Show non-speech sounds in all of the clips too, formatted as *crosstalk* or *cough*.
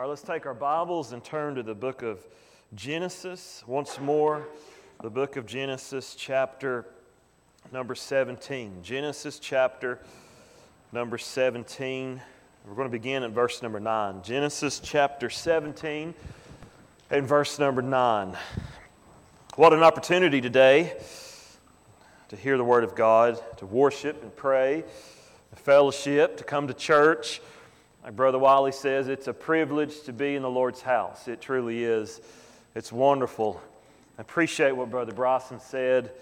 All right, let's take our Bibles and turn to the book of Genesis once more. The book of Genesis, chapter number 17. Genesis, chapter number 17. We're going to begin at verse number 9. Genesis, chapter 17, and verse number 9. What an opportunity today to hear the Word of God, to worship and pray, to fellowship, to come to church. Like Brother Wiley says, it's a privilege to be in the Lord's house. It truly is. It's wonderful. I appreciate what Brother Bryson said.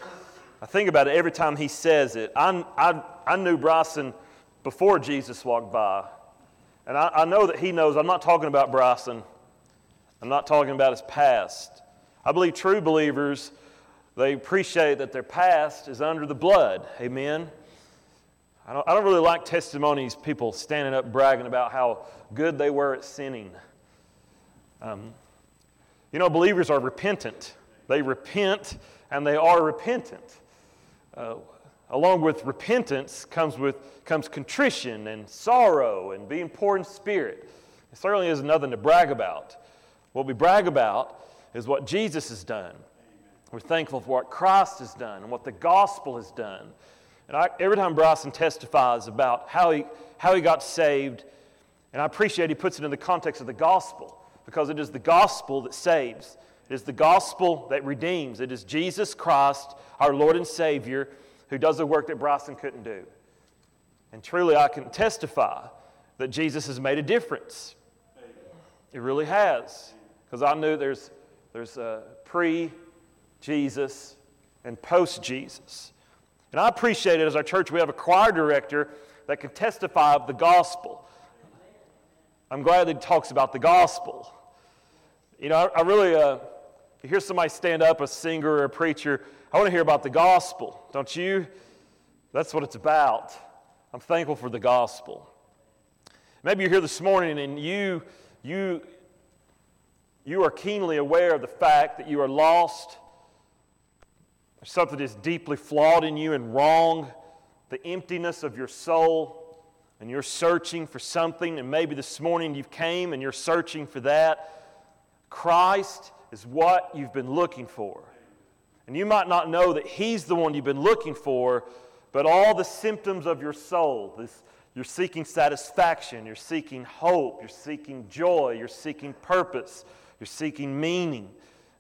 I think about it every time he says it. I, I, I knew Bryson before Jesus walked by. And I, I know that he knows I'm not talking about Bryson, I'm not talking about his past. I believe true believers, they appreciate that their past is under the blood. Amen. I don't, I don't really like testimonies, people standing up bragging about how good they were at sinning. Um, you know, believers are repentant. They repent and they are repentant. Uh, along with repentance comes, with, comes contrition and sorrow and being poor in spirit. It certainly is nothing to brag about. What we brag about is what Jesus has done. We're thankful for what Christ has done and what the gospel has done. And I, every time Bryson testifies about how he, how he got saved, and I appreciate he puts it in the context of the gospel because it is the gospel that saves. It is the gospel that redeems. It is Jesus Christ, our Lord and Savior, who does the work that Bryson couldn't do. And truly, I can testify that Jesus has made a difference. It really has. Because I knew there's, there's a pre Jesus and post Jesus. And I appreciate it as our church, we have a choir director that can testify of the gospel. I'm glad that he talks about the gospel. You know, I, I really, uh, you hear somebody stand up, a singer or a preacher, I want to hear about the gospel, don't you? That's what it's about. I'm thankful for the gospel. Maybe you're here this morning and you, you, you are keenly aware of the fact that you are lost there's something that's deeply flawed in you and wrong, the emptiness of your soul, and you're searching for something, and maybe this morning you came and you're searching for that. Christ is what you've been looking for. And you might not know that He's the one you've been looking for, but all the symptoms of your soul, this, you're seeking satisfaction, you're seeking hope, you're seeking joy, you're seeking purpose, you're seeking meaning.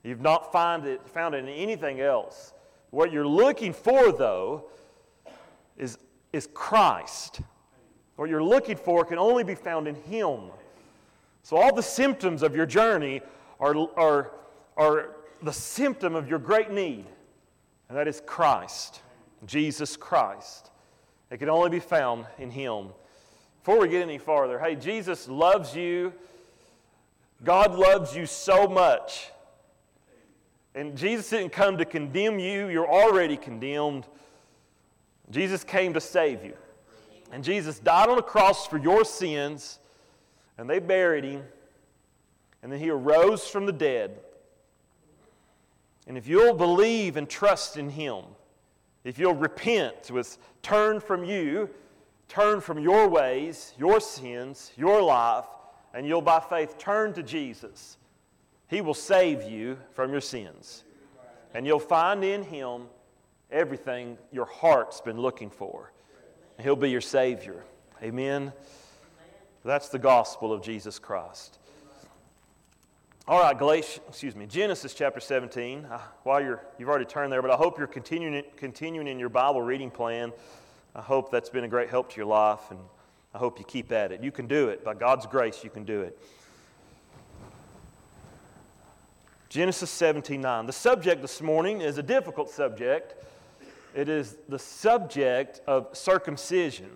You've not find it, found it in anything else. What you're looking for, though, is, is Christ. What you're looking for can only be found in Him. So, all the symptoms of your journey are, are, are the symptom of your great need, and that is Christ, Jesus Christ. It can only be found in Him. Before we get any farther, hey, Jesus loves you. God loves you so much and Jesus didn't come to condemn you, you're already condemned. Jesus came to save you. And Jesus died on the cross for your sins, and they buried him, and then he arose from the dead. And if you'll believe and trust in him, if you'll repent, with turn from you, turn from your ways, your sins, your life, and you'll by faith turn to Jesus, he will save you from your sins. And you'll find in Him everything your heart's been looking for. He'll be your Savior. Amen. That's the gospel of Jesus Christ. All right, Galatians, excuse me, Genesis chapter 17. Uh, while you're, you've already turned there, but I hope you're continuing, continuing in your Bible reading plan. I hope that's been a great help to your life, and I hope you keep at it. You can do it. By God's grace, you can do it. Genesis 17 9. The subject this morning is a difficult subject. It is the subject of circumcision.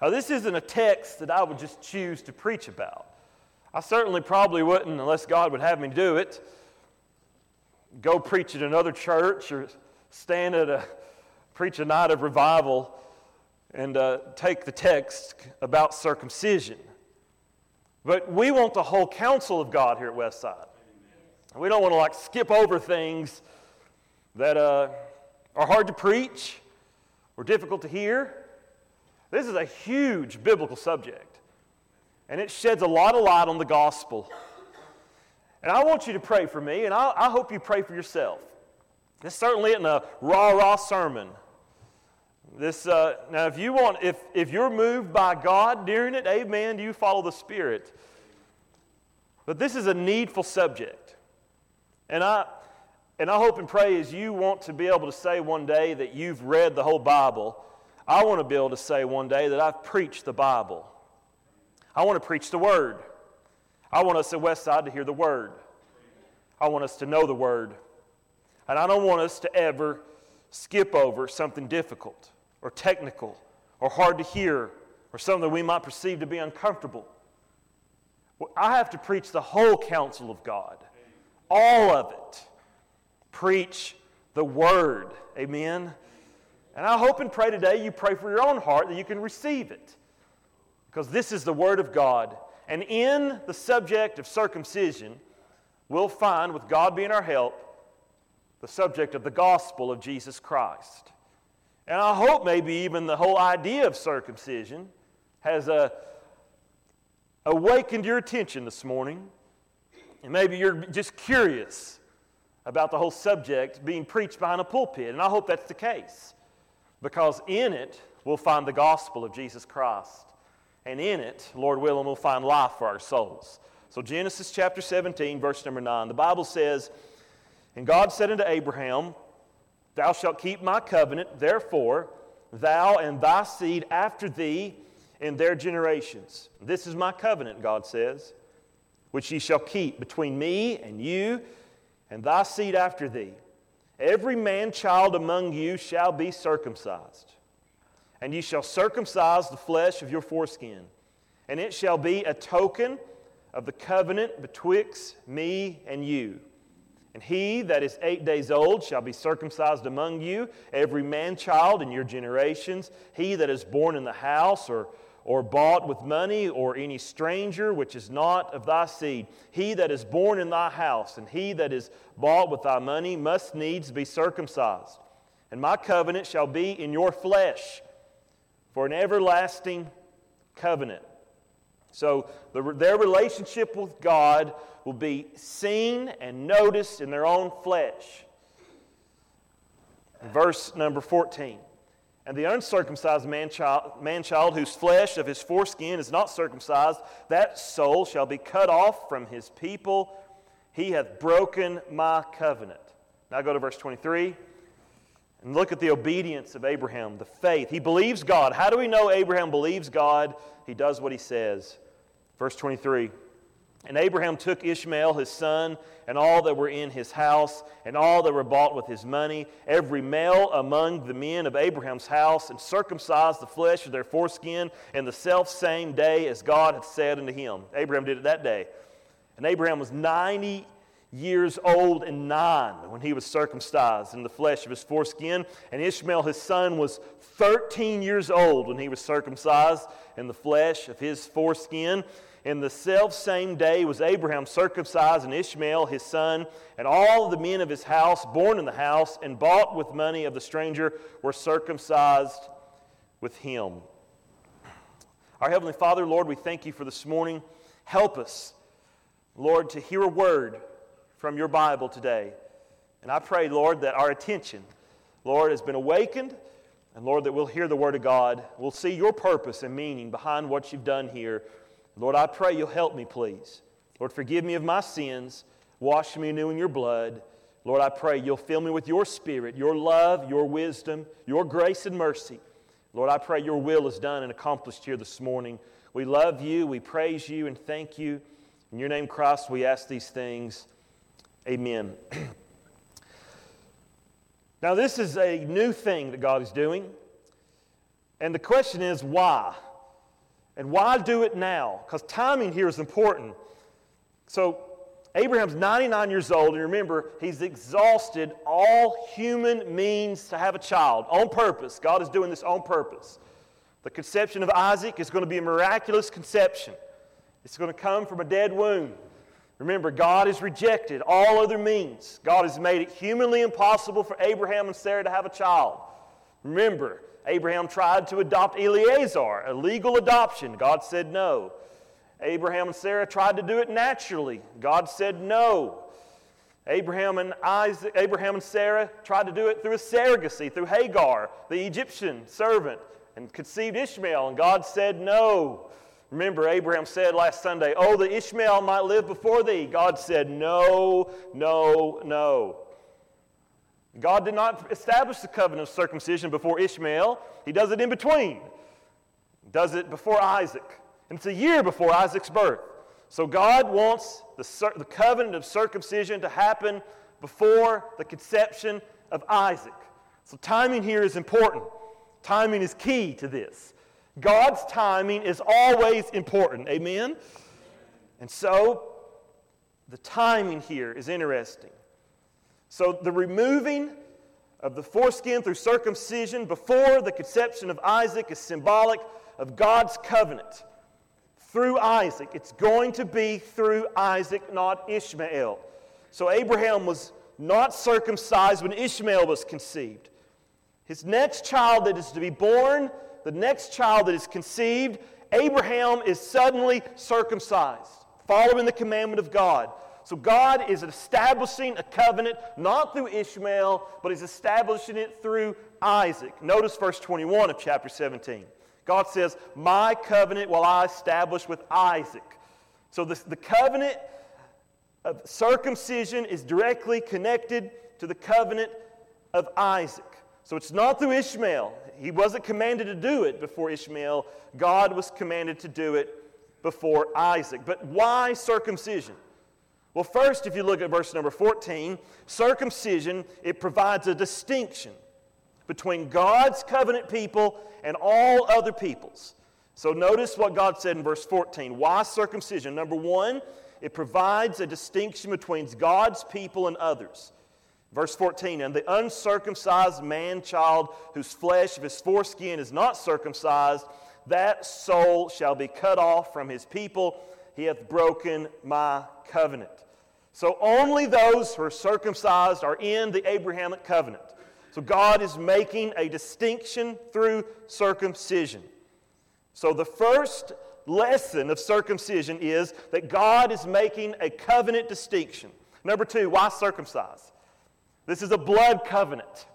Now, this isn't a text that I would just choose to preach about. I certainly probably wouldn't, unless God would have me do it, go preach at another church or stand at a preach a night of revival and uh, take the text about circumcision. But we want the whole counsel of God here at Westside. We don't want to like skip over things that uh, are hard to preach or difficult to hear. This is a huge biblical subject. And it sheds a lot of light on the gospel. And I want you to pray for me, and I, I hope you pray for yourself. This certainly isn't a rah rah sermon. This, uh, now, if you want, if, if you're moved by God during it, amen, you follow the Spirit. But this is a needful subject. And I, and I hope and pray as you want to be able to say one day that you've read the whole Bible, I want to be able to say one day that I've preached the Bible. I want to preach the Word. I want us at Westside to hear the Word. I want us to know the Word. And I don't want us to ever skip over something difficult or technical or hard to hear or something we might perceive to be uncomfortable. I have to preach the whole counsel of God, all of it. Preach the Word. Amen. And I hope and pray today you pray for your own heart that you can receive it. Because this is the Word of God. And in the subject of circumcision, we'll find, with God being our help, the subject of the gospel of Jesus Christ. And I hope maybe even the whole idea of circumcision has uh, awakened your attention this morning. And maybe you're just curious about the whole subject being preached behind a pulpit. And I hope that's the case. Because in it, we'll find the gospel of Jesus Christ. And in it, Lord willing, we'll find life for our souls. So, Genesis chapter 17, verse number 9, the Bible says, And God said unto Abraham, Thou shalt keep my covenant, therefore, thou and thy seed after thee in their generations. This is my covenant, God says, which ye shall keep between me and you and thy seed after thee. Every man child among you shall be circumcised, and ye shall circumcise the flesh of your foreskin, and it shall be a token of the covenant betwixt me and you. And he that is eight days old shall be circumcised among you, every man child in your generations. He that is born in the house or, or bought with money, or any stranger which is not of thy seed. He that is born in thy house, and he that is bought with thy money, must needs be circumcised. And my covenant shall be in your flesh for an everlasting covenant. So the, their relationship with God will be seen and noticed in their own flesh. Verse number 14. And the uncircumcised man child, man child, whose flesh of his foreskin is not circumcised, that soul shall be cut off from his people. He hath broken my covenant. Now go to verse 23 and look at the obedience of Abraham, the faith. He believes God. How do we know Abraham believes God? He does what he says. Verse 23 And Abraham took Ishmael his son, and all that were in his house, and all that were bought with his money, every male among the men of Abraham's house, and circumcised the flesh of their foreskin in the self same day as God had said unto him. Abraham did it that day. And Abraham was 90 years old and nine when he was circumcised in the flesh of his foreskin. And Ishmael, his son, was 13 years old when he was circumcised in the flesh of his foreskin. In the self same day was Abraham circumcised, and Ishmael his son, and all the men of his house, born in the house, and bought with money of the stranger, were circumcised with him. Our Heavenly Father, Lord, we thank you for this morning. Help us, Lord, to hear a word from your Bible today. And I pray, Lord, that our attention, Lord, has been awakened. And Lord, that we'll hear the Word of God. We'll see your purpose and meaning behind what you've done here. Lord, I pray you'll help me, please. Lord, forgive me of my sins. Wash me anew in your blood. Lord, I pray you'll fill me with your spirit, your love, your wisdom, your grace and mercy. Lord, I pray your will is done and accomplished here this morning. We love you, we praise you, and thank you. In your name, Christ, we ask these things. Amen. *clears throat* now, this is a new thing that God is doing. And the question is, why? And why do it now? Because timing here is important. So, Abraham's 99 years old, and remember, he's exhausted all human means to have a child on purpose. God is doing this on purpose. The conception of Isaac is going to be a miraculous conception, it's going to come from a dead womb. Remember, God has rejected all other means. God has made it humanly impossible for Abraham and Sarah to have a child. Remember, Abraham tried to adopt Eliezer, a legal adoption. God said no. Abraham and Sarah tried to do it naturally. God said no. Abraham and Isaac, Abraham and Sarah tried to do it through a surrogacy, through Hagar, the Egyptian servant, and conceived Ishmael, and God said no. Remember, Abraham said last Sunday, Oh, the Ishmael might live before thee. God said, No, no, no. God did not establish the covenant of circumcision before Ishmael, He does it in between. He does it before Isaac. And it's a year before Isaac's birth. So God wants the, the covenant of circumcision to happen before the conception of Isaac. So timing here is important. Timing is key to this. God's timing is always important. Amen? And so the timing here is interesting. So the removing of the foreskin through circumcision before the conception of Isaac is symbolic of God's covenant through Isaac. It's going to be through Isaac, not Ishmael. So Abraham was not circumcised when Ishmael was conceived. His next child that is to be born, the next child that is conceived, Abraham is suddenly circumcised, following the commandment of God. So God is establishing a covenant not through Ishmael, but He's establishing it through Isaac. Notice verse 21 of chapter 17. God says, My covenant will I establish with Isaac. So this, the covenant of circumcision is directly connected to the covenant of Isaac. So it's not through Ishmael. He wasn't commanded to do it before Ishmael. God was commanded to do it before Isaac. But why circumcision? Well, first, if you look at verse number 14, circumcision, it provides a distinction between God's covenant people and all other peoples. So notice what God said in verse 14. Why circumcision? Number one, it provides a distinction between God's people and others. Verse 14, and the uncircumcised man child whose flesh of his foreskin is not circumcised, that soul shall be cut off from his people. He hath broken my covenant. So only those who are circumcised are in the Abrahamic covenant. So God is making a distinction through circumcision. So the first lesson of circumcision is that God is making a covenant distinction. Number two, why circumcise? This is a blood covenant.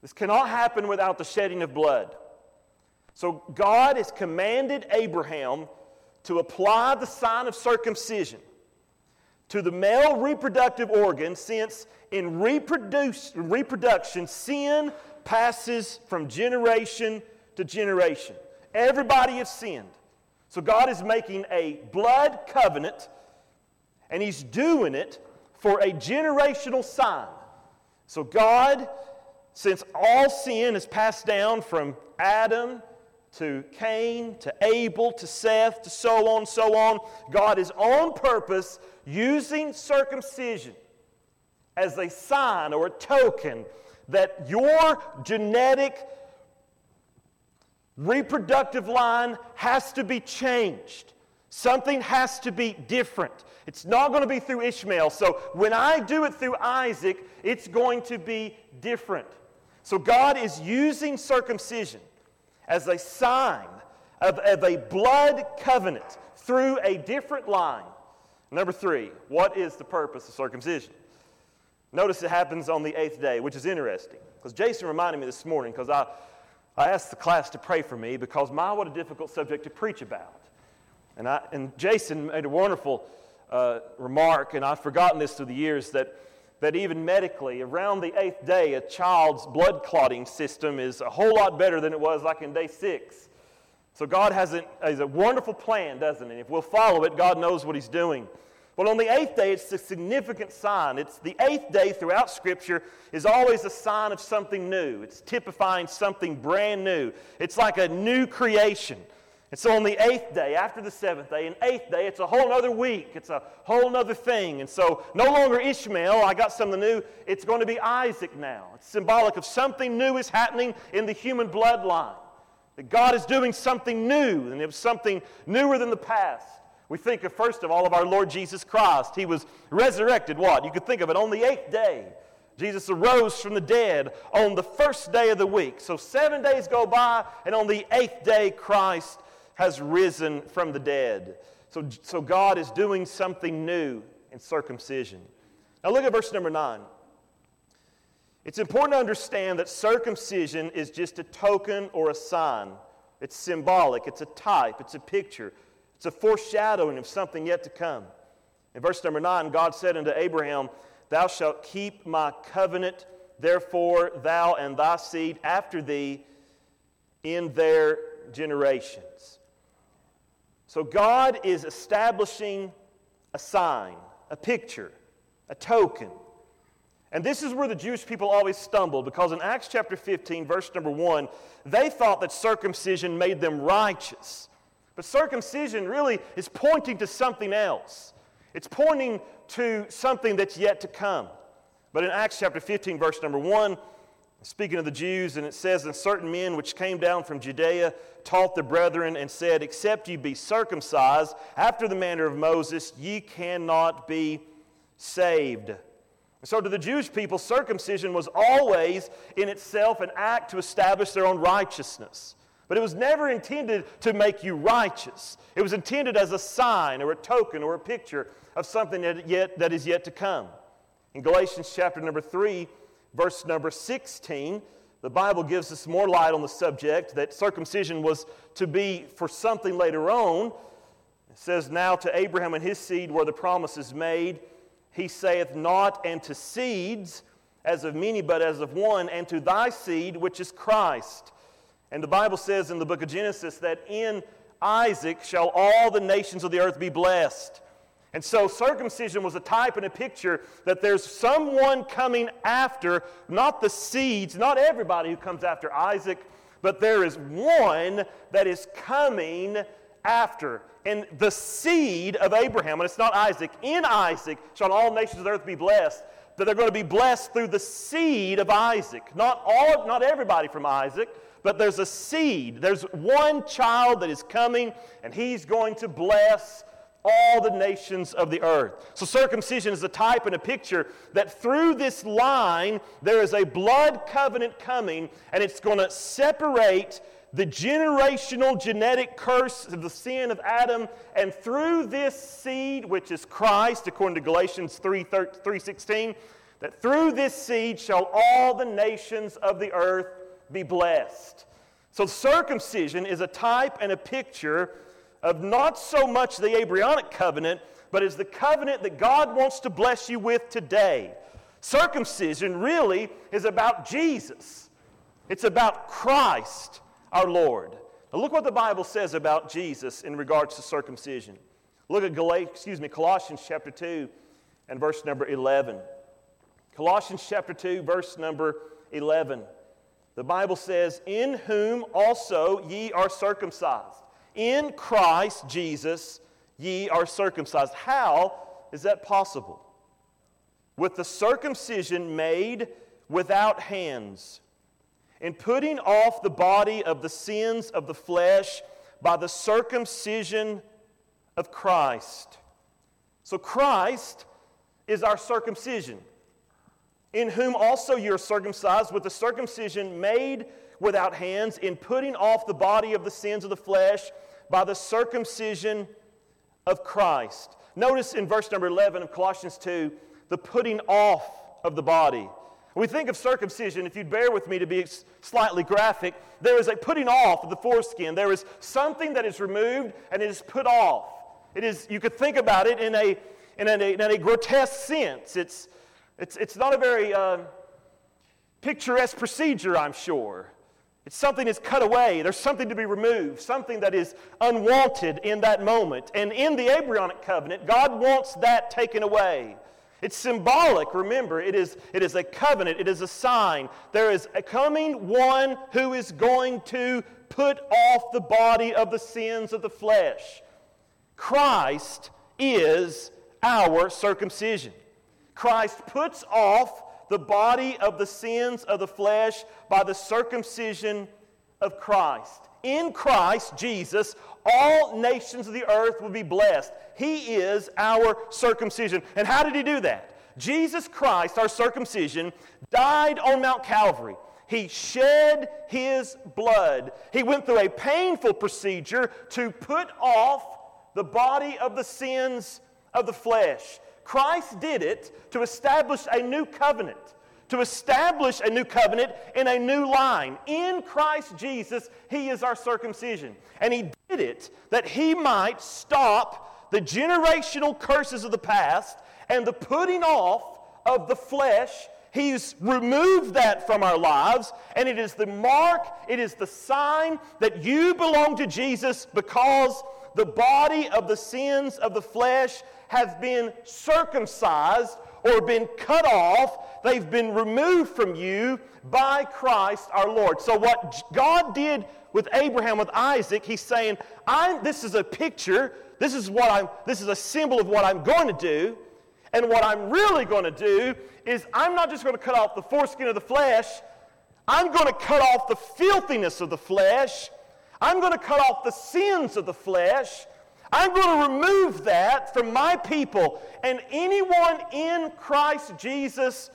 This cannot happen without the shedding of blood. So God has commanded Abraham to apply the sign of circumcision to the male reproductive organ since in reproduction, sin passes from generation to generation. Everybody has sinned. So God is making a blood covenant, and He's doing it for a generational sign. So God, since all sin is passed down from Adam to Cain to Abel to Seth to so on, so on, God is on purpose using circumcision as a sign or a token that your genetic reproductive line has to be changed. Something has to be different. It's not going to be through Ishmael. So when I do it through Isaac, it's going to be different. So God is using circumcision as a sign of, of a blood covenant through a different line. Number three, what is the purpose of circumcision? Notice it happens on the eighth day, which is interesting. Because Jason reminded me this morning, because I, I asked the class to pray for me, because my, what a difficult subject to preach about. And, I, and Jason made a wonderful uh, remark, and I've forgotten this through the years, that, that even medically, around the eighth day, a child's blood clotting system is a whole lot better than it was like in day six. So God has a, has a wonderful plan, doesn't he? If we'll follow it, God knows what he's doing. Well, on the eighth day, it's a significant sign. It's the eighth day throughout Scripture is always a sign of something new. It's typifying something brand new. It's like a new creation. And so on the eighth day, after the seventh day, and eighth day, it's a whole other week. It's a whole other thing. And so no longer Ishmael, I got something new. It's going to be Isaac now. It's symbolic of something new is happening in the human bloodline. That God is doing something new, and it was something newer than the past. We think of, first of all, of our Lord Jesus Christ. He was resurrected, what? You could think of it on the eighth day. Jesus arose from the dead on the first day of the week. So seven days go by, and on the eighth day, Christ has risen from the dead. So, so God is doing something new in circumcision. Now look at verse number 9. It's important to understand that circumcision is just a token or a sign. It's symbolic, it's a type, it's a picture, it's a foreshadowing of something yet to come. In verse number 9, God said unto Abraham, Thou shalt keep my covenant, therefore thou and thy seed after thee in their generations. So God is establishing a sign, a picture, a token. And this is where the Jewish people always stumble because in Acts chapter 15, verse number 1, they thought that circumcision made them righteous. But circumcision really is pointing to something else. It's pointing to something that's yet to come. But in Acts chapter 15, verse number 1, speaking of the Jews, and it says, And certain men which came down from Judea taught the brethren and said, Except ye be circumcised after the manner of Moses, ye cannot be saved. So, to the Jewish people, circumcision was always in itself an act to establish their own righteousness. But it was never intended to make you righteous. It was intended as a sign or a token or a picture of something that, yet, that is yet to come. In Galatians chapter number 3, verse number 16, the Bible gives us more light on the subject that circumcision was to be for something later on. It says, Now to Abraham and his seed were the promises made. He saith not, and to seeds, as of many, but as of one, and to thy seed, which is Christ. And the Bible says in the book of Genesis that in Isaac shall all the nations of the earth be blessed. And so circumcision was a type and a picture that there's someone coming after, not the seeds, not everybody who comes after Isaac, but there is one that is coming after. And the seed of Abraham, and it's not Isaac, in Isaac shall all nations of the earth be blessed. That they're going to be blessed through the seed of Isaac. Not all, not everybody from Isaac, but there's a seed. There's one child that is coming, and he's going to bless all the nations of the earth. So, circumcision is a type and a picture that through this line there is a blood covenant coming, and it's going to separate the generational genetic curse of the sin of Adam, and through this seed, which is Christ, according to Galatians 3, 3 that through this seed shall all the nations of the earth be blessed. So, circumcision is a type and a picture of not so much the Abrahamic covenant, but is the covenant that God wants to bless you with today. Circumcision really is about Jesus, it's about Christ our Lord. Now look what the Bible says about Jesus in regards to circumcision. Look at Gal- excuse me, Colossians chapter 2 and verse number 11. Colossians chapter 2, verse number 11. The Bible says, In whom also ye are circumcised in Christ Jesus, ye are circumcised. How is that possible? With the circumcision made without hands, in putting off the body of the sins of the flesh by the circumcision of Christ. So, Christ is our circumcision, in whom also you're circumcised with the circumcision made without hands, in putting off the body of the sins of the flesh by the circumcision of Christ. Notice in verse number 11 of Colossians 2 the putting off of the body. We think of circumcision, if you'd bear with me to be slightly graphic, there is a putting off of the foreskin. There is something that is removed and it is put off. It is, you could think about it in a, in a, in a grotesque sense. It's, it's, it's not a very uh, picturesque procedure, I'm sure. It's something that's cut away. There's something to be removed, something that is unwanted in that moment. And in the Abrahamic covenant, God wants that taken away. It's symbolic, remember. It is, it is a covenant, it is a sign. There is a coming one who is going to put off the body of the sins of the flesh. Christ is our circumcision. Christ puts off the body of the sins of the flesh by the circumcision of Christ. In Christ Jesus, all nations of the earth will be blessed. He is our circumcision. And how did he do that? Jesus Christ, our circumcision, died on Mount Calvary. he shed his blood. He went through a painful procedure to put off the body of the sins of the flesh. Christ did it to establish a new covenant, to establish a new covenant in a new line. In Christ Jesus, He is our circumcision. And He did it that He might stop the generational curses of the past and the putting off of the flesh He's removed that from our lives, and it is the mark, it is the sign that you belong to Jesus because the body of the sins of the flesh has been circumcised or been cut off. They've been removed from you by Christ our Lord. So, what God did with Abraham, with Isaac, he's saying, I'm, This is a picture, this is, what I'm, this is a symbol of what I'm going to do. And what I'm really going to do is I'm not just going to cut off the foreskin of the flesh, I'm going to cut off the filthiness of the flesh. I'm going to cut off the sins of the flesh. I'm going to remove that from my people. And anyone in Christ Jesus,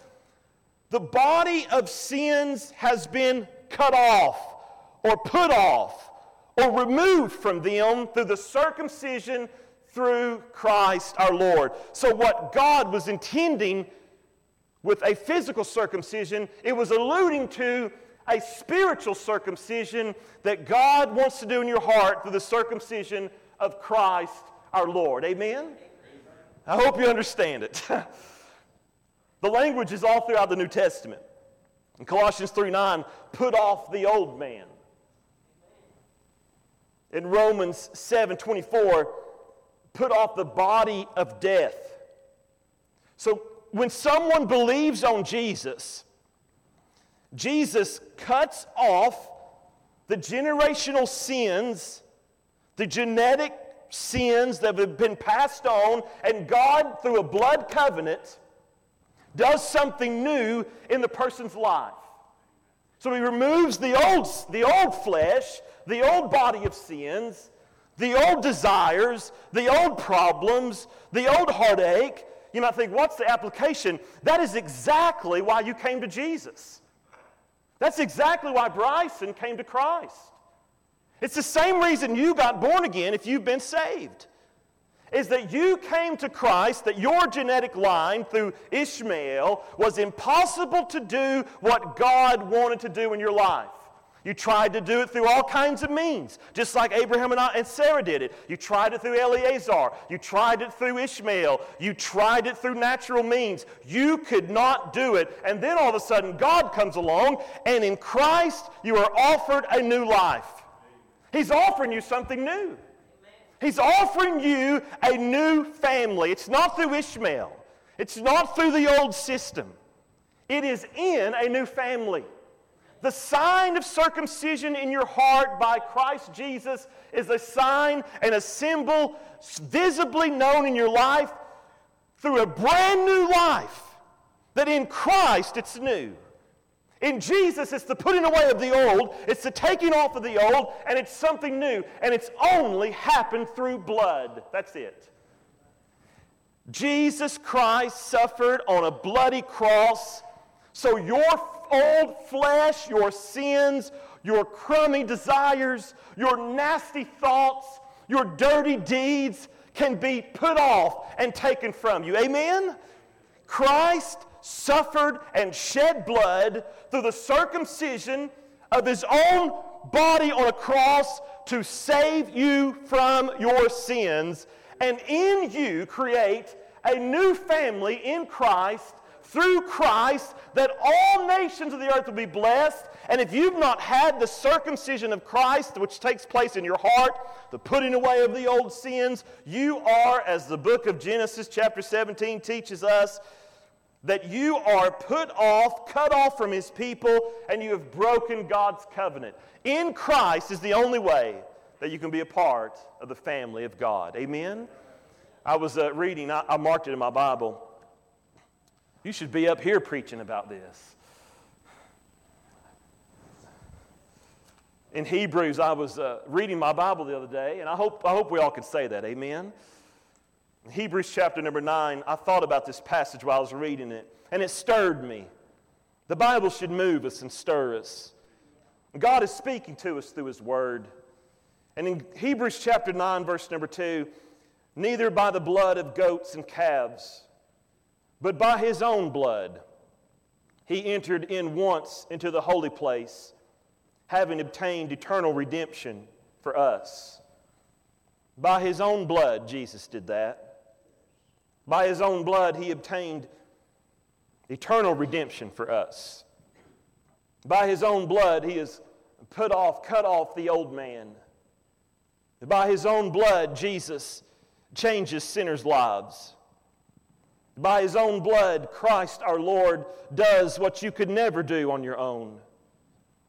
the body of sins has been cut off or put off or removed from them through the circumcision through Christ our Lord. So, what God was intending with a physical circumcision, it was alluding to a spiritual circumcision that God wants to do in your heart through the circumcision of Christ our Lord. Amen? I hope you understand it. *laughs* the language is all throughout the New Testament. In Colossians 3 9, put off the old man. In Romans 7 24, put off the body of death. So when someone believes on Jesus, Jesus cuts off the generational sins, the genetic sins that have been passed on, and God, through a blood covenant, does something new in the person's life. So he removes the old, the old flesh, the old body of sins, the old desires, the old problems, the old heartache. You might think, what's the application? That is exactly why you came to Jesus. That's exactly why Bryson came to Christ. It's the same reason you got born again if you've been saved. Is that you came to Christ, that your genetic line through Ishmael was impossible to do what God wanted to do in your life. You tried to do it through all kinds of means, just like Abraham and, Sarah did it. You tried it through Eliezer. You tried it through Ishmael. You tried it through natural means. You could not do it. And then all of a sudden, God comes along, and in Christ, you are offered a new life. He's offering you something new. He's offering you a new family. It's not through Ishmael, it's not through the old system. It is in a new family. The sign of circumcision in your heart by Christ Jesus is a sign and a symbol visibly known in your life through a brand new life. That in Christ it's new. In Jesus, it's the putting away of the old, it's the taking off of the old, and it's something new. And it's only happened through blood. That's it. Jesus Christ suffered on a bloody cross so your old flesh, your sins, your crummy desires, your nasty thoughts, your dirty deeds can be put off and taken from you. Amen? Christ suffered and shed blood through the circumcision of his own body on a cross to save you from your sins and in you create a new family in Christ through Christ that all nations of the earth will be blessed. And if you've not had the circumcision of Christ, which takes place in your heart, the putting away of the old sins, you are, as the book of Genesis, chapter 17, teaches us, that you are put off, cut off from his people, and you have broken God's covenant. In Christ is the only way that you can be a part of the family of God. Amen? I was uh, reading, I, I marked it in my Bible. You should be up here preaching about this. In Hebrews, I was uh, reading my Bible the other day, and I hope, I hope we all can say that. Amen. In Hebrews chapter number 9, I thought about this passage while I was reading it, and it stirred me. The Bible should move us and stir us. God is speaking to us through His Word. And in Hebrews chapter 9, verse number 2, neither by the blood of goats and calves, but by His own blood, He entered in once into the holy place, having obtained eternal redemption for us. By His own blood, Jesus did that. By His own blood, He obtained eternal redemption for us. By his own blood, he has put off, cut off the old man. By his own blood, Jesus changes sinners' lives. By his own blood, Christ our Lord does what you could never do on your own.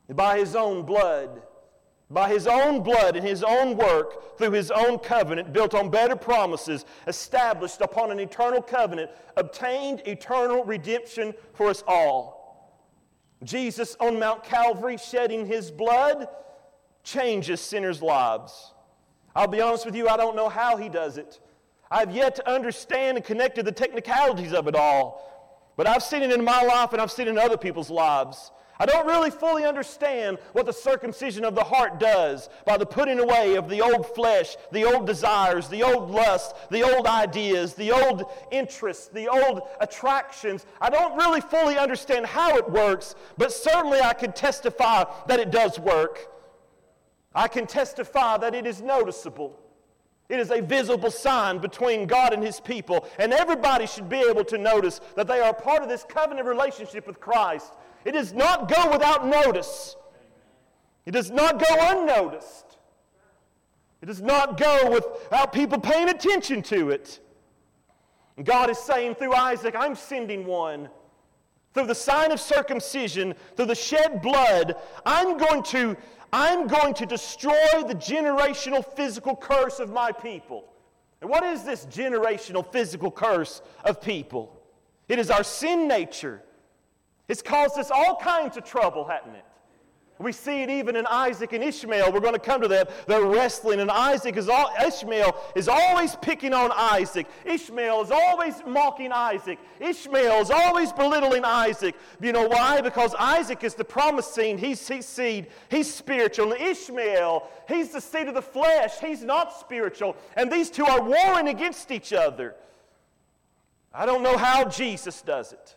By his own blood, by his own blood and his own work, through his own covenant, built on better promises, established upon an eternal covenant, obtained eternal redemption for us all. Jesus on Mount Calvary shedding his blood changes sinners' lives. I'll be honest with you, I don't know how he does it. I've yet to understand and connect to the technicalities of it all. But I've seen it in my life and I've seen it in other people's lives. I don't really fully understand what the circumcision of the heart does by the putting away of the old flesh, the old desires, the old lusts, the old ideas, the old interests, the old attractions. I don't really fully understand how it works, but certainly I can testify that it does work. I can testify that it is noticeable. It is a visible sign between God and His people, and everybody should be able to notice that they are part of this covenant relationship with Christ it does not go without notice. It does not go unnoticed. It does not go without people paying attention to it. And God is saying through Isaac, I'm sending one. Through the sign of circumcision, through the shed blood, I'm going to, I'm going to destroy the generational physical curse of my people. And what is this generational physical curse of people? It is our sin nature. It's caused us all kinds of trouble, hasn't it? We see it even in Isaac and Ishmael. We're going to come to that. They're wrestling, and Isaac is all, Ishmael is always picking on Isaac. Ishmael is always mocking Isaac. Ishmael is always belittling Isaac. You know why? Because Isaac is the promised seed. He's, he's seed. He's spiritual. And Ishmael, he's the seed of the flesh. He's not spiritual. And these two are warring against each other. I don't know how Jesus does it.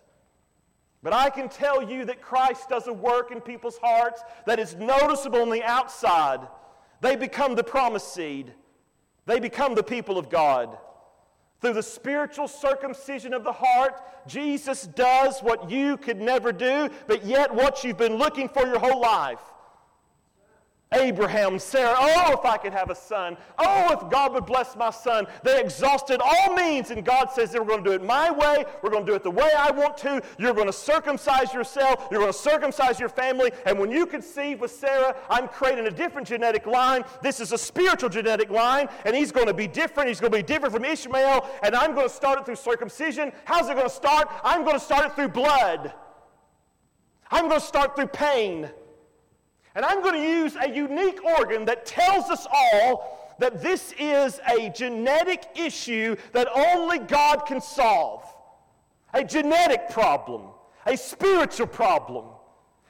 But I can tell you that Christ does a work in people's hearts that is noticeable on the outside. They become the promised seed, they become the people of God. Through the spiritual circumcision of the heart, Jesus does what you could never do, but yet what you've been looking for your whole life. Abraham, Sarah, oh, if I could have a son. Oh, if God would bless my son. They exhausted all means, and God says, We're going to do it my way. We're going to do it the way I want to. You're going to circumcise yourself. You're going to circumcise your family. And when you conceive with Sarah, I'm creating a different genetic line. This is a spiritual genetic line, and he's going to be different. He's going to be different from Ishmael, and I'm going to start it through circumcision. How's it going to start? I'm going to start it through blood. I'm going to start through pain. And I'm going to use a unique organ that tells us all that this is a genetic issue that only God can solve. A genetic problem, a spiritual problem.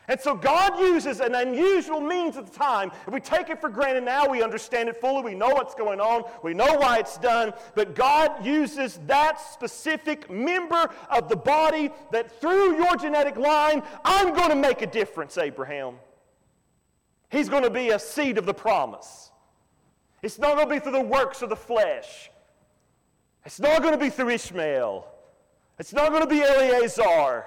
And so God uses an unusual means at the time. If we take it for granted now, we understand it fully. We know what's going on. We know why it's done. But God uses that specific member of the body that through your genetic line, I'm going to make a difference, Abraham. He's going to be a seed of the promise. It's not going to be through the works of the flesh. It's not going to be through Ishmael. It's not going to be Eliezer.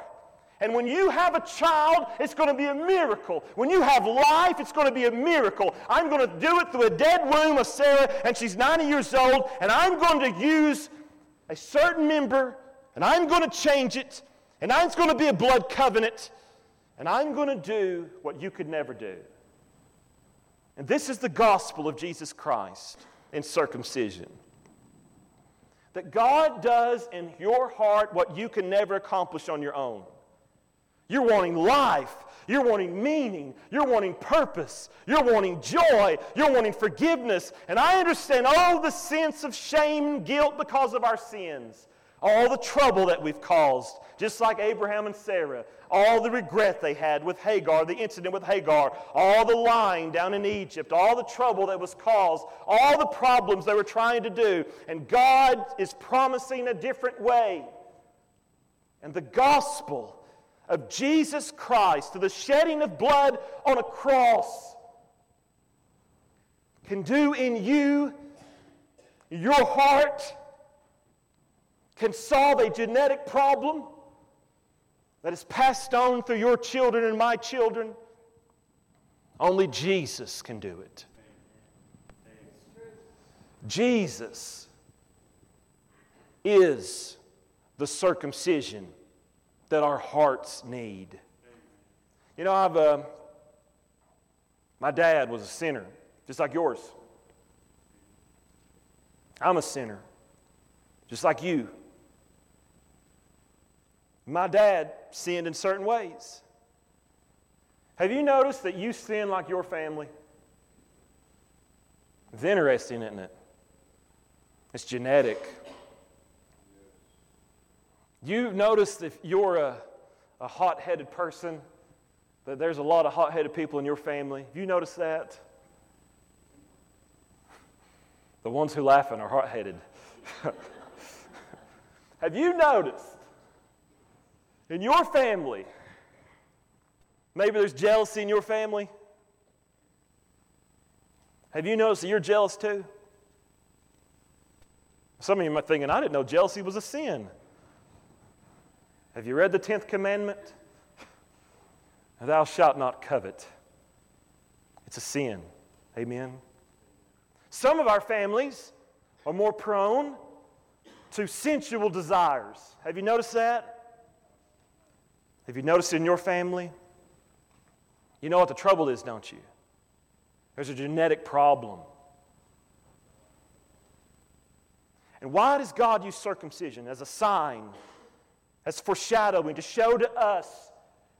And when you have a child, it's going to be a miracle. When you have life, it's going to be a miracle. I'm going to do it through a dead womb of Sarah, and she's 90 years old, and I'm going to use a certain member, and I'm going to change it, and it's going to be a blood covenant, and I'm going to do what you could never do. And this is the gospel of Jesus Christ in circumcision. That God does in your heart what you can never accomplish on your own. You're wanting life. You're wanting meaning. You're wanting purpose. You're wanting joy. You're wanting forgiveness. And I understand all the sense of shame and guilt because of our sins. All the trouble that we've caused, just like Abraham and Sarah, all the regret they had with Hagar, the incident with Hagar, all the lying down in Egypt, all the trouble that was caused, all the problems they were trying to do. And God is promising a different way. And the gospel of Jesus Christ, to the shedding of blood on a cross, can do in you, your heart, can solve a genetic problem that is passed on through your children and my children. Only Jesus can do it. Jesus is the circumcision that our hearts need. You know, I've, uh, my dad was a sinner, just like yours. I'm a sinner, just like you. My dad sinned in certain ways. Have you noticed that you sin like your family? It's interesting, isn't it? It's genetic. You've noticed if you're a, a hot headed person, that there's a lot of hot headed people in your family. Have you noticed that? The ones who laughing are hot headed. *laughs* Have you noticed in your family, maybe there's jealousy in your family? Have you noticed that you're jealous too? Some of you might thinking, I didn't know jealousy was a sin. Have you read the 10th commandment? Thou shalt not covet. It's a sin. Amen. Some of our families are more prone to sensual desires. Have you noticed that? Have you noticed it in your family? You know what the trouble is, don't you? There's a genetic problem. And why does God use circumcision as a sign as foreshadowing to show to us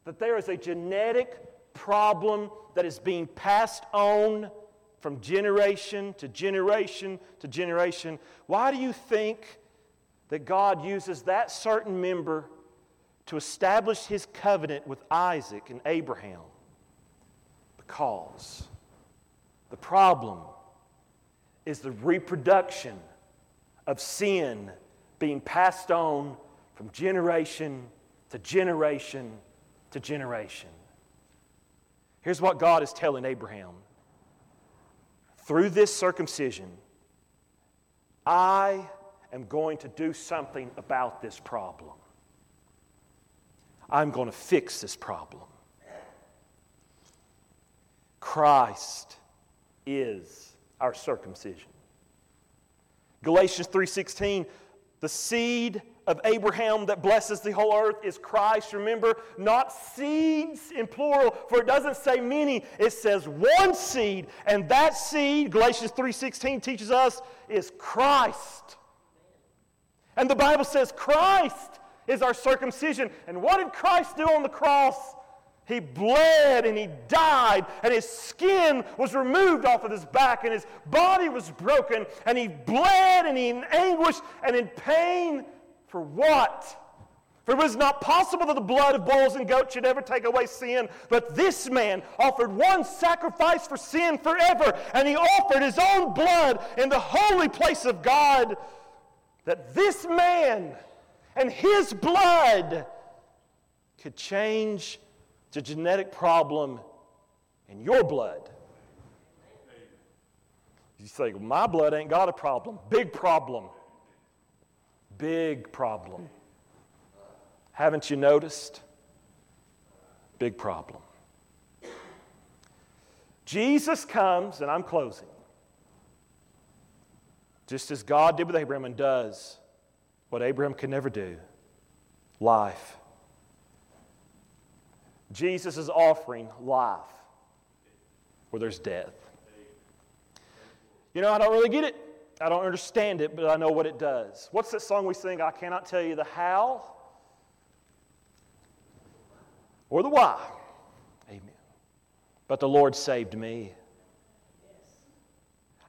that there is a genetic problem that is being passed on from generation to generation to generation. Why do you think that God uses that certain member to establish his covenant with Isaac and Abraham? Because the problem is the reproduction of sin being passed on from generation to generation to generation. Here's what God is telling Abraham through this circumcision, I am going to do something about this problem. I'm going to fix this problem. Christ is our circumcision. Galatians 3:16 the seed of Abraham that blesses the whole earth is Christ. Remember, not seeds in plural, for it doesn't say many, it says one seed, and that seed, Galatians 3:16 teaches us, is Christ. And the Bible says Christ is our circumcision. And what did Christ do on the cross? He bled and he died, and his skin was removed off of his back, and his body was broken, and he bled and he in anguish and in pain for what? For it was not possible that the blood of bulls and goats should ever take away sin, but this man offered one sacrifice for sin forever, and he offered his own blood in the holy place of God. That this man and his blood could change the genetic problem in your blood. You say, well, My blood ain't got a problem. Big problem. Big problem. Haven't you noticed? Big problem. Jesus comes, and I'm closing. Just as God did with Abraham and does what Abraham could never do life. Jesus is offering life where there's death. You know, I don't really get it. I don't understand it, but I know what it does. What's that song we sing? I cannot tell you the how or the why. Amen. But the Lord saved me.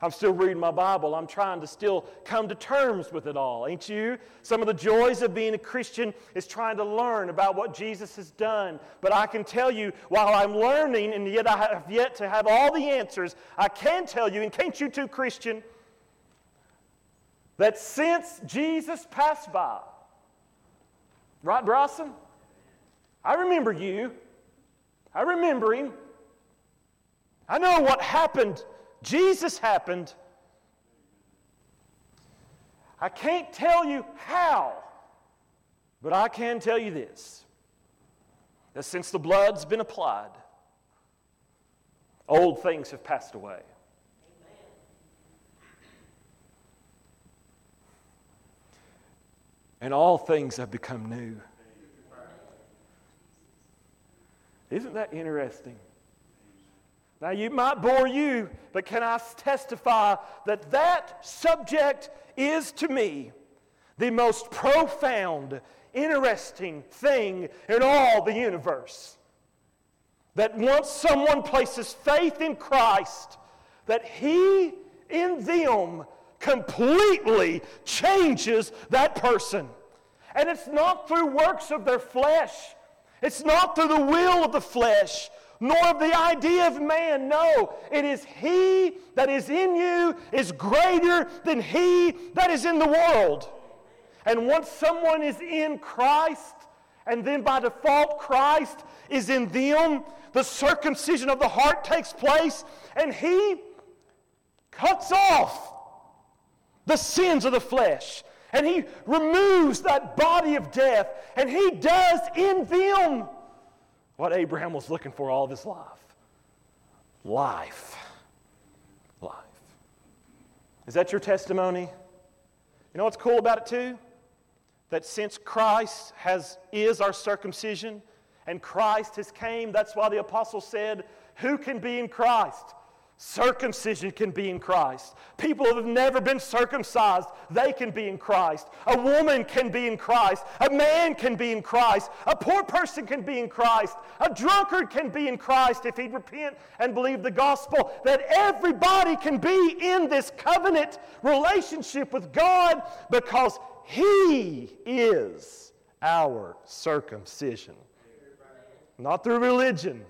I'm still reading my Bible. I'm trying to still come to terms with it all, ain't you? Some of the joys of being a Christian is trying to learn about what Jesus has done. But I can tell you, while I'm learning and yet I have yet to have all the answers, I can tell you, and can't you too, Christian, that since Jesus passed by, right, Bryson? I remember you. I remember him. I know what happened Jesus happened. I can't tell you how, but I can tell you this that since the blood's been applied, old things have passed away. And all things have become new. Isn't that interesting? Now, you might bore you, but can I testify that that subject is to me the most profound, interesting thing in all the universe? That once someone places faith in Christ, that He in them completely changes that person. And it's not through works of their flesh. It's not through the will of the flesh, nor of the idea of man. No, it is He that is in you is greater than He that is in the world. And once someone is in Christ, and then by default Christ is in them, the circumcision of the heart takes place, and He cuts off the sins of the flesh. And he removes that body of death, and he does in them what Abraham was looking for all of his life life. Life. Is that your testimony? You know what's cool about it too? That since Christ has, is our circumcision and Christ has came, that's why the apostle said, Who can be in Christ? Circumcision can be in Christ. People who have never been circumcised, they can be in Christ. A woman can be in Christ. A man can be in Christ. A poor person can be in Christ. A drunkard can be in Christ if he'd repent and believe the gospel. That everybody can be in this covenant relationship with God because He is our circumcision. Not through religion,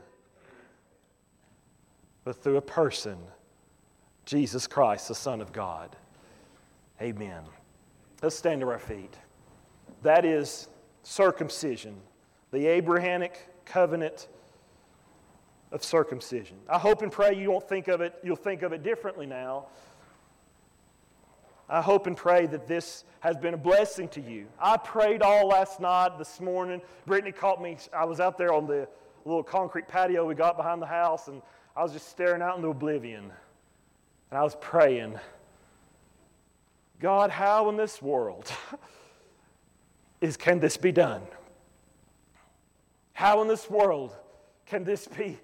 but through a person, Jesus Christ, the Son of God. Amen. Let's stand to our feet. That is circumcision, the Abrahamic covenant of circumcision. I hope and pray you don't think of it, you'll think of it differently now. I hope and pray that this has been a blessing to you. I prayed all last night, this morning. Brittany caught me. I was out there on the little concrete patio we got behind the house, and I was just staring out into oblivion. And I was praying, God, how in this world *laughs* is, can this be done? How in this world can this be?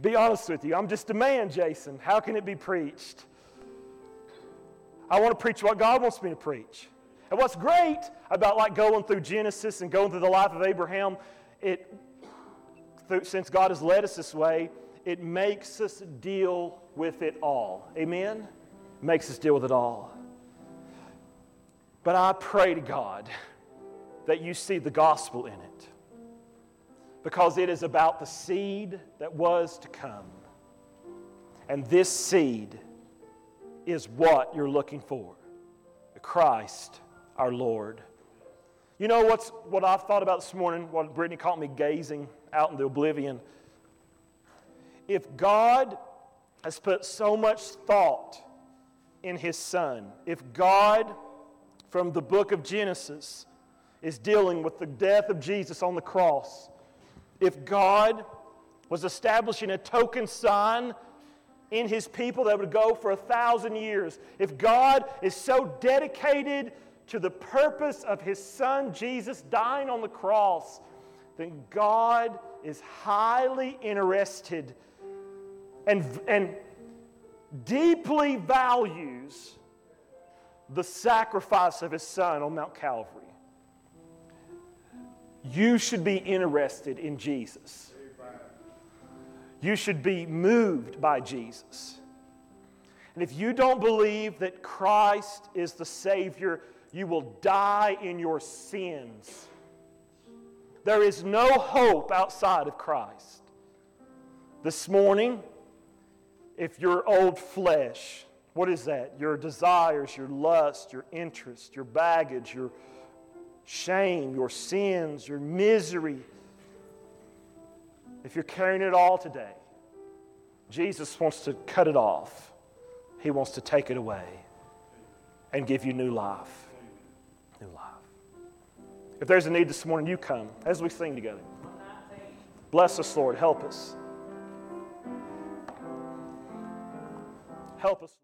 Be honest with you. I'm just a man, Jason. How can it be preached? I want to preach what God wants me to preach. And what's great about like going through Genesis and going through the life of Abraham, it since God has led us this way, it makes us deal with it all. Amen? Makes us deal with it all. But I pray to God that you see the gospel in it because it is about the seed that was to come. And this seed is what you're looking for Christ our Lord. You know what's, what I've thought about this morning, what Brittany caught me gazing out in the oblivion? If God has put so much thought in his son, if God, from the book of Genesis, is dealing with the death of Jesus on the cross, if God was establishing a token sign in his people that would go for a thousand years, if God is so dedicated to the purpose of his son Jesus dying on the cross, then God is highly interested and, and deeply values the sacrifice of his son on Mount Calvary. You should be interested in Jesus. You should be moved by Jesus. And if you don't believe that Christ is the Savior, you will die in your sins. There is no hope outside of Christ. This morning, if your old flesh, what is that? Your desires, your lust, your interest, your baggage, your shame, your sins, your misery, if you're carrying it all today, Jesus wants to cut it off. He wants to take it away and give you new life. New life. If there's a need this morning, you come as we sing together. Bless us, Lord. Help us. Help us.